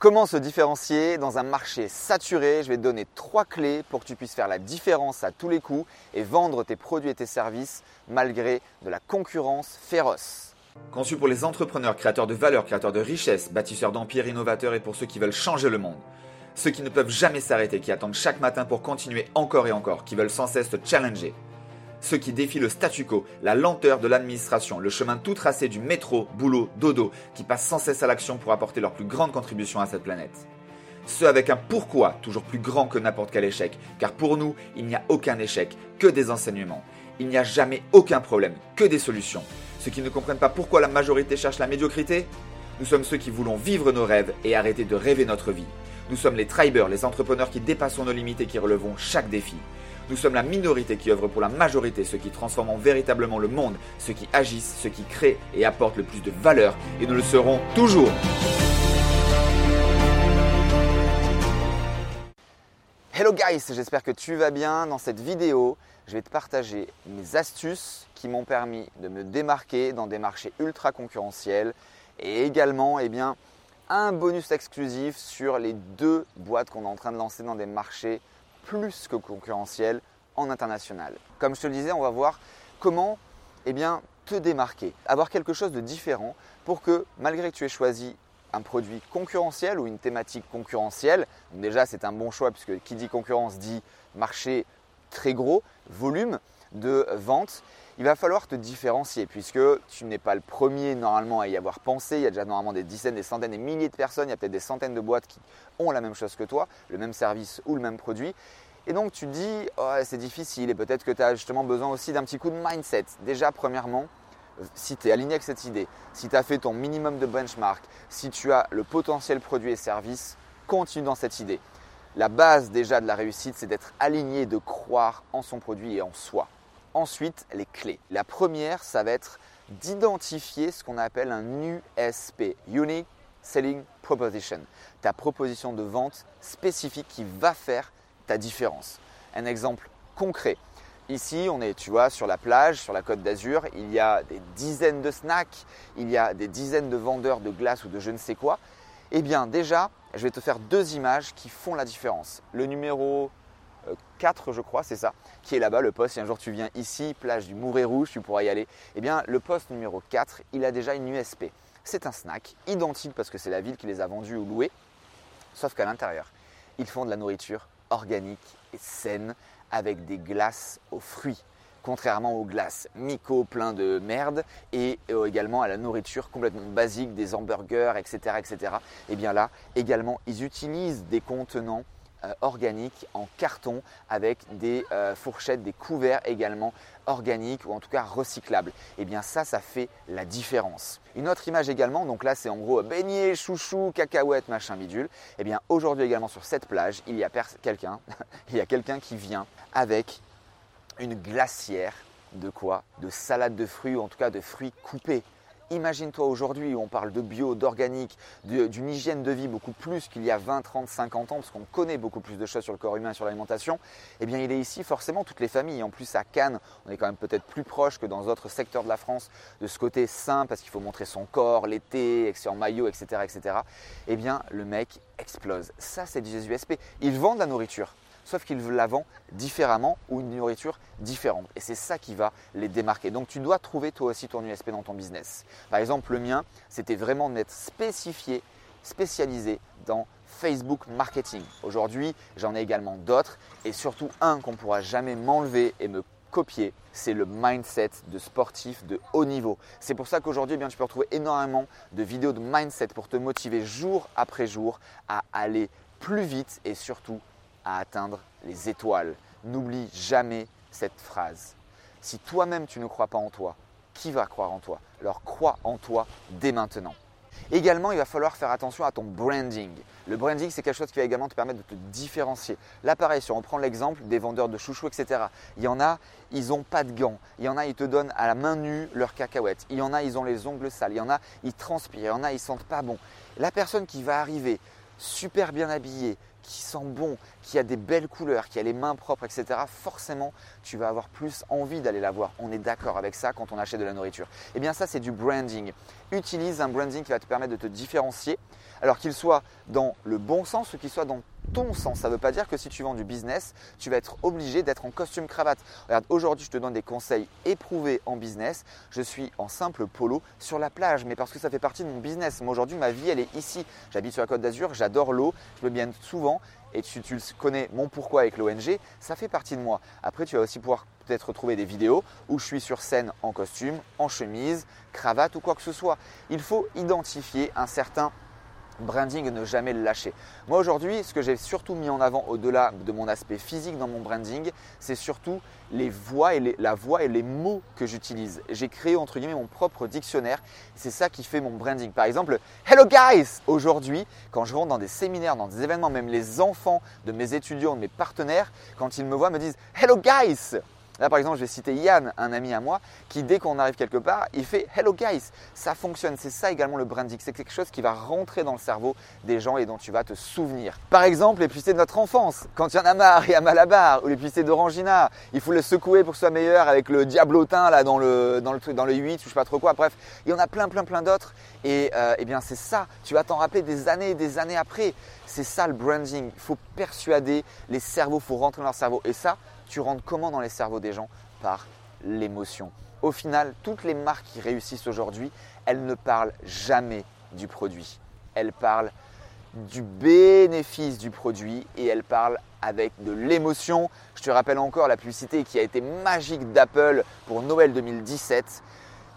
Comment se différencier dans un marché saturé? Je vais te donner trois clés pour que tu puisses faire la différence à tous les coups et vendre tes produits et tes services malgré de la concurrence féroce. Conçu pour les entrepreneurs, créateurs de valeur, créateurs de richesse, bâtisseurs d'empires, innovateurs et pour ceux qui veulent changer le monde. Ceux qui ne peuvent jamais s'arrêter, qui attendent chaque matin pour continuer encore et encore, qui veulent sans cesse te challenger. Ceux qui défient le statu quo, la lenteur de l'administration, le chemin tout tracé du métro, boulot, dodo, qui passent sans cesse à l'action pour apporter leur plus grande contribution à cette planète. Ceux avec un pourquoi toujours plus grand que n'importe quel échec, car pour nous, il n'y a aucun échec, que des enseignements. Il n'y a jamais aucun problème, que des solutions. Ceux qui ne comprennent pas pourquoi la majorité cherche la médiocrité Nous sommes ceux qui voulons vivre nos rêves et arrêter de rêver notre vie. Nous sommes les tribers, les entrepreneurs qui dépassons nos limites et qui relevons chaque défi. Nous sommes la minorité qui œuvre pour la majorité, ceux qui transforment véritablement le monde, ceux qui agissent, ceux qui créent et apportent le plus de valeur, et nous le serons toujours. Hello guys, j'espère que tu vas bien. Dans cette vidéo, je vais te partager mes astuces qui m'ont permis de me démarquer dans des marchés ultra concurrentiels et également eh bien, un bonus exclusif sur les deux boîtes qu'on est en train de lancer dans des marchés plus que concurrentiels en international. Comme je te le disais, on va voir comment eh te démarquer, avoir quelque chose de différent pour que malgré que tu aies choisi un produit concurrentiel ou une thématique concurrentielle, déjà c'est un bon choix puisque qui dit concurrence dit marché très gros, volume de vente, il va falloir te différencier puisque tu n'es pas le premier normalement à y avoir pensé. Il y a déjà normalement des dizaines, des centaines, des milliers de personnes. Il y a peut-être des centaines de boîtes qui ont la même chose que toi, le même service ou le même produit. Et donc tu dis, oh, c'est difficile et peut-être que tu as justement besoin aussi d'un petit coup de mindset. Déjà, premièrement, si tu es aligné avec cette idée, si tu as fait ton minimum de benchmark, si tu as le potentiel produit et service, continue dans cette idée. La base déjà de la réussite, c'est d'être aligné, de croire en son produit et en soi. Ensuite, les clés. La première, ça va être d'identifier ce qu'on appelle un USP, Unique Selling Proposition, ta proposition de vente spécifique qui va faire ta différence. Un exemple concret. Ici, on est, tu vois, sur la plage, sur la côte d'Azur, il y a des dizaines de snacks, il y a des dizaines de vendeurs de glace ou de je ne sais quoi. Eh bien, déjà, je vais te faire deux images qui font la différence. Le numéro 4, je crois, c'est ça, qui est là-bas, le poste. Si un jour tu viens ici, plage du Mouret Rouge, tu pourras y aller. Eh bien, le poste numéro 4, il a déjà une USP. C'est un snack identique parce que c'est la ville qui les a vendus ou loués, sauf qu'à l'intérieur, ils font de la nourriture organique et saine avec des glaces aux fruits contrairement aux glaces Miko plein de merde et euh, également à la nourriture complètement basique des hamburgers, etc. etc. Et bien là, également, ils utilisent des contenants euh, organiques en carton avec des euh, fourchettes, des couverts également organiques ou en tout cas recyclables. Et eh bien ça, ça fait la différence. Une autre image également, donc là c'est en gros beignet, chouchou, cacahuète, machin bidule. Et eh bien aujourd'hui également sur cette plage, il y a quelqu'un, il y a quelqu'un qui vient avec une glacière de quoi? De salade de fruits ou en tout cas de fruits coupés. Imagine-toi aujourd'hui où on parle de bio, d'organique, d'une hygiène de vie beaucoup plus qu'il y a 20, 30, 50 ans, parce qu'on connaît beaucoup plus de choses sur le corps humain, sur l'alimentation, eh bien il est ici forcément toutes les familles. En plus à Cannes, on est quand même peut-être plus proche que dans d'autres secteurs de la France de ce côté sain, parce qu'il faut montrer son corps, l'été, en maillot, etc., etc. Eh bien le mec explose. Ça c'est du USP. Ils vendent la nourriture sauf qu'ils la vendent différemment ou une nourriture différente. Et c'est ça qui va les démarquer. Donc tu dois trouver toi aussi ton USP dans ton business. Par exemple, le mien, c'était vraiment d'être spécifié, spécialisé dans Facebook marketing. Aujourd'hui, j'en ai également d'autres et surtout un qu'on ne pourra jamais m'enlever et me copier, c'est le mindset de sportif de haut niveau. C'est pour ça qu'aujourd'hui, eh tu peux retrouver énormément de vidéos de mindset pour te motiver jour après jour à aller plus vite et surtout à atteindre les étoiles. N'oublie jamais cette phrase. Si toi-même tu ne crois pas en toi, qui va croire en toi? Alors crois en toi dès maintenant. Également, il va falloir faire attention à ton branding. Le branding, c'est quelque chose qui va également te permettre de te différencier. Là, pareil, si on prend l'exemple des vendeurs de chouchous, etc. Il y en a, ils n'ont pas de gants. Il y en a, ils te donnent à la main nue leurs cacahuètes. Il y en a, ils ont les ongles sales. Il y en a, ils transpirent. Il y en a, ils sentent pas bon. La personne qui va arriver super bien habillé, qui sent bon, qui a des belles couleurs, qui a les mains propres, etc., forcément, tu vas avoir plus envie d'aller la voir. On est d'accord avec ça quand on achète de la nourriture. Eh bien ça, c'est du branding. Utilise un branding qui va te permettre de te différencier, alors qu'il soit dans le bon sens ou qu'il soit dans ton sens. Ça ne veut pas dire que si tu vends du business, tu vas être obligé d'être en costume cravate. Regarde, aujourd'hui, je te donne des conseils éprouvés en business. Je suis en simple polo sur la plage, mais parce que ça fait partie de mon business. Moi, aujourd'hui, ma vie, elle est ici. J'habite sur la côte d'Azur, j'adore l'eau, je me baigne souvent. Et tu, tu connais mon pourquoi avec l'ONG, ça fait partie de moi. Après, tu vas aussi pouvoir peut-être retrouver des vidéos où je suis sur scène en costume, en chemise, cravate ou quoi que ce soit. Il faut identifier un certain branding ne jamais le lâcher. Moi aujourd'hui, ce que j'ai surtout mis en avant au-delà de mon aspect physique dans mon branding, c'est surtout les voix et la voix et les mots que j'utilise. J'ai créé entre guillemets mon propre dictionnaire. C'est ça qui fait mon branding. Par exemple, Hello guys Aujourd'hui, quand je rentre dans des séminaires, dans des événements, même les enfants de mes étudiants, de mes partenaires, quand ils me voient, me disent Hello guys Là, par exemple, je vais citer Yann, un ami à moi, qui dès qu'on arrive quelque part, il fait Hello guys. Ça fonctionne. C'est ça également le branding. C'est quelque chose qui va rentrer dans le cerveau des gens et dont tu vas te souvenir. Par exemple, les publicités de notre enfance. Quand il y en a marre, il y Malabar. Ou les publicités d'Orangina. Il faut le secouer pour que ce meilleur avec le diablotin là dans le, dans le, dans le 8 ou je sais pas trop quoi. Bref, il y en a plein, plein, plein d'autres. Et euh, eh bien, c'est ça. Tu vas t'en rappeler des années et des années après. C'est ça le branding. Il faut persuader les cerveaux, il faut rentrer dans leur cerveau. Et ça, tu rentres comment dans les cerveaux des gens Par l'émotion. Au final, toutes les marques qui réussissent aujourd'hui, elles ne parlent jamais du produit. Elles parlent du bénéfice du produit et elles parlent avec de l'émotion. Je te rappelle encore la publicité qui a été magique d'Apple pour Noël 2017.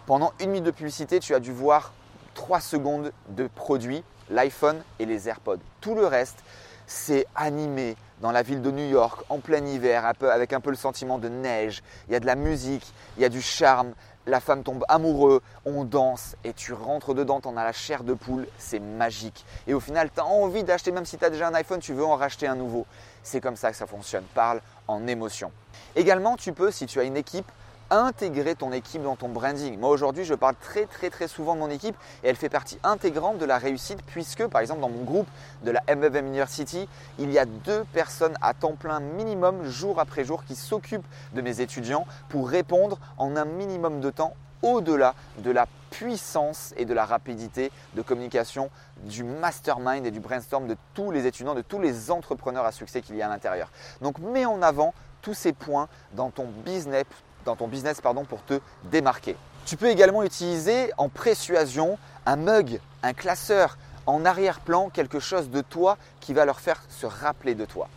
Pendant une minute de publicité, tu as dû voir 3 secondes de produit, l'iPhone et les AirPods. Tout le reste, c'est animé dans la ville de New York en plein hiver, avec un peu le sentiment de neige. Il y a de la musique, il y a du charme. La femme tombe amoureuse, on danse et tu rentres dedans, tu en as la chair de poule, c'est magique. Et au final, tu as envie d'acheter, même si tu as déjà un iPhone, tu veux en racheter un nouveau. C'est comme ça que ça fonctionne. Parle en émotion. Également, tu peux, si tu as une équipe, intégrer ton équipe dans ton branding. Moi aujourd'hui, je parle très très très souvent de mon équipe et elle fait partie intégrante de la réussite puisque par exemple dans mon groupe de la MFM University, il y a deux personnes à temps plein minimum jour après jour qui s'occupent de mes étudiants pour répondre en un minimum de temps au-delà de la puissance et de la rapidité de communication du mastermind et du brainstorm de tous les étudiants, de tous les entrepreneurs à succès qu'il y a à l'intérieur. Donc mets en avant tous ces points dans ton business dans ton business pardon, pour te démarquer. Tu peux également utiliser en persuasion un mug, un classeur, en arrière-plan quelque chose de toi qui va leur faire se rappeler de toi.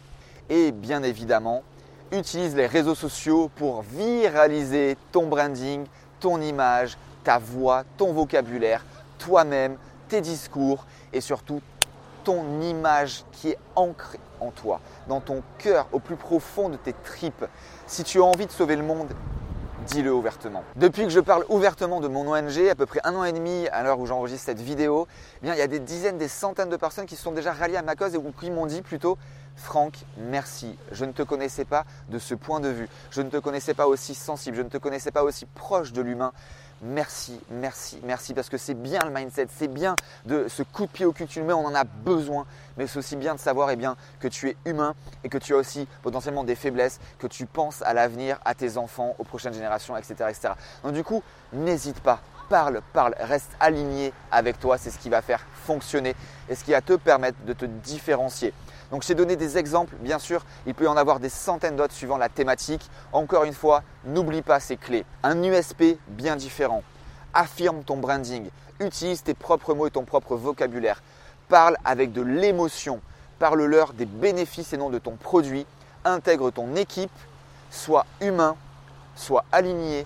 Et bien évidemment, utilise les réseaux sociaux pour viraliser ton branding, ton image, ta voix, ton vocabulaire, toi-même, tes discours et surtout ton image qui est ancrée en toi, dans ton cœur, au plus profond de tes tripes. Si tu as envie de sauver le monde, dis-le ouvertement. Depuis que je parle ouvertement de mon ONG, à peu près un an et demi à l'heure où j'enregistre cette vidéo, eh bien, il y a des dizaines, des centaines de personnes qui se sont déjà ralliées à ma cause et qui m'ont dit plutôt Franck, merci. Je ne te connaissais pas de ce point de vue. Je ne te connaissais pas aussi sensible. Je ne te connaissais pas aussi proche de l'humain. Merci, merci, merci, parce que c'est bien le mindset, c'est bien de ce coup de pied au cul que tu nous mets, on en a besoin, mais c'est aussi bien de savoir eh bien, que tu es humain et que tu as aussi potentiellement des faiblesses, que tu penses à l'avenir, à tes enfants, aux prochaines générations, etc. etc. Donc du coup, n'hésite pas, parle, parle, reste aligné avec toi, c'est ce qui va faire fonctionner et ce qui va te permettre de te différencier. Donc je t'ai donné des exemples, bien sûr, il peut y en avoir des centaines d'autres suivant la thématique. Encore une fois, n'oublie pas ces clés. Un USP bien différent. Affirme ton branding. Utilise tes propres mots et ton propre vocabulaire. Parle avec de l'émotion. Parle-leur des bénéfices et non de ton produit. Intègre ton équipe. Sois humain. Sois aligné.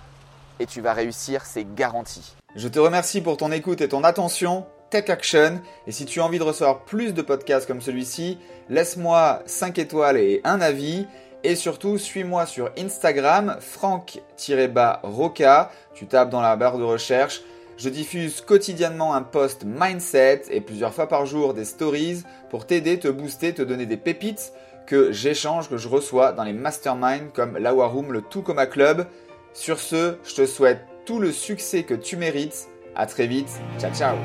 Et tu vas réussir, c'est garanti. Je te remercie pour ton écoute et ton attention. Tech Action. Et si tu as envie de recevoir plus de podcasts comme celui-ci, laisse-moi 5 étoiles et un avis. Et surtout, suis-moi sur Instagram, franck-roca. Tu tapes dans la barre de recherche. Je diffuse quotidiennement un post mindset et plusieurs fois par jour des stories pour t'aider, te booster, te donner des pépites que j'échange, que je reçois dans les masterminds comme la Room, le Tout Coma Club. Sur ce, je te souhaite tout le succès que tu mérites. À très vite. Ciao, ciao.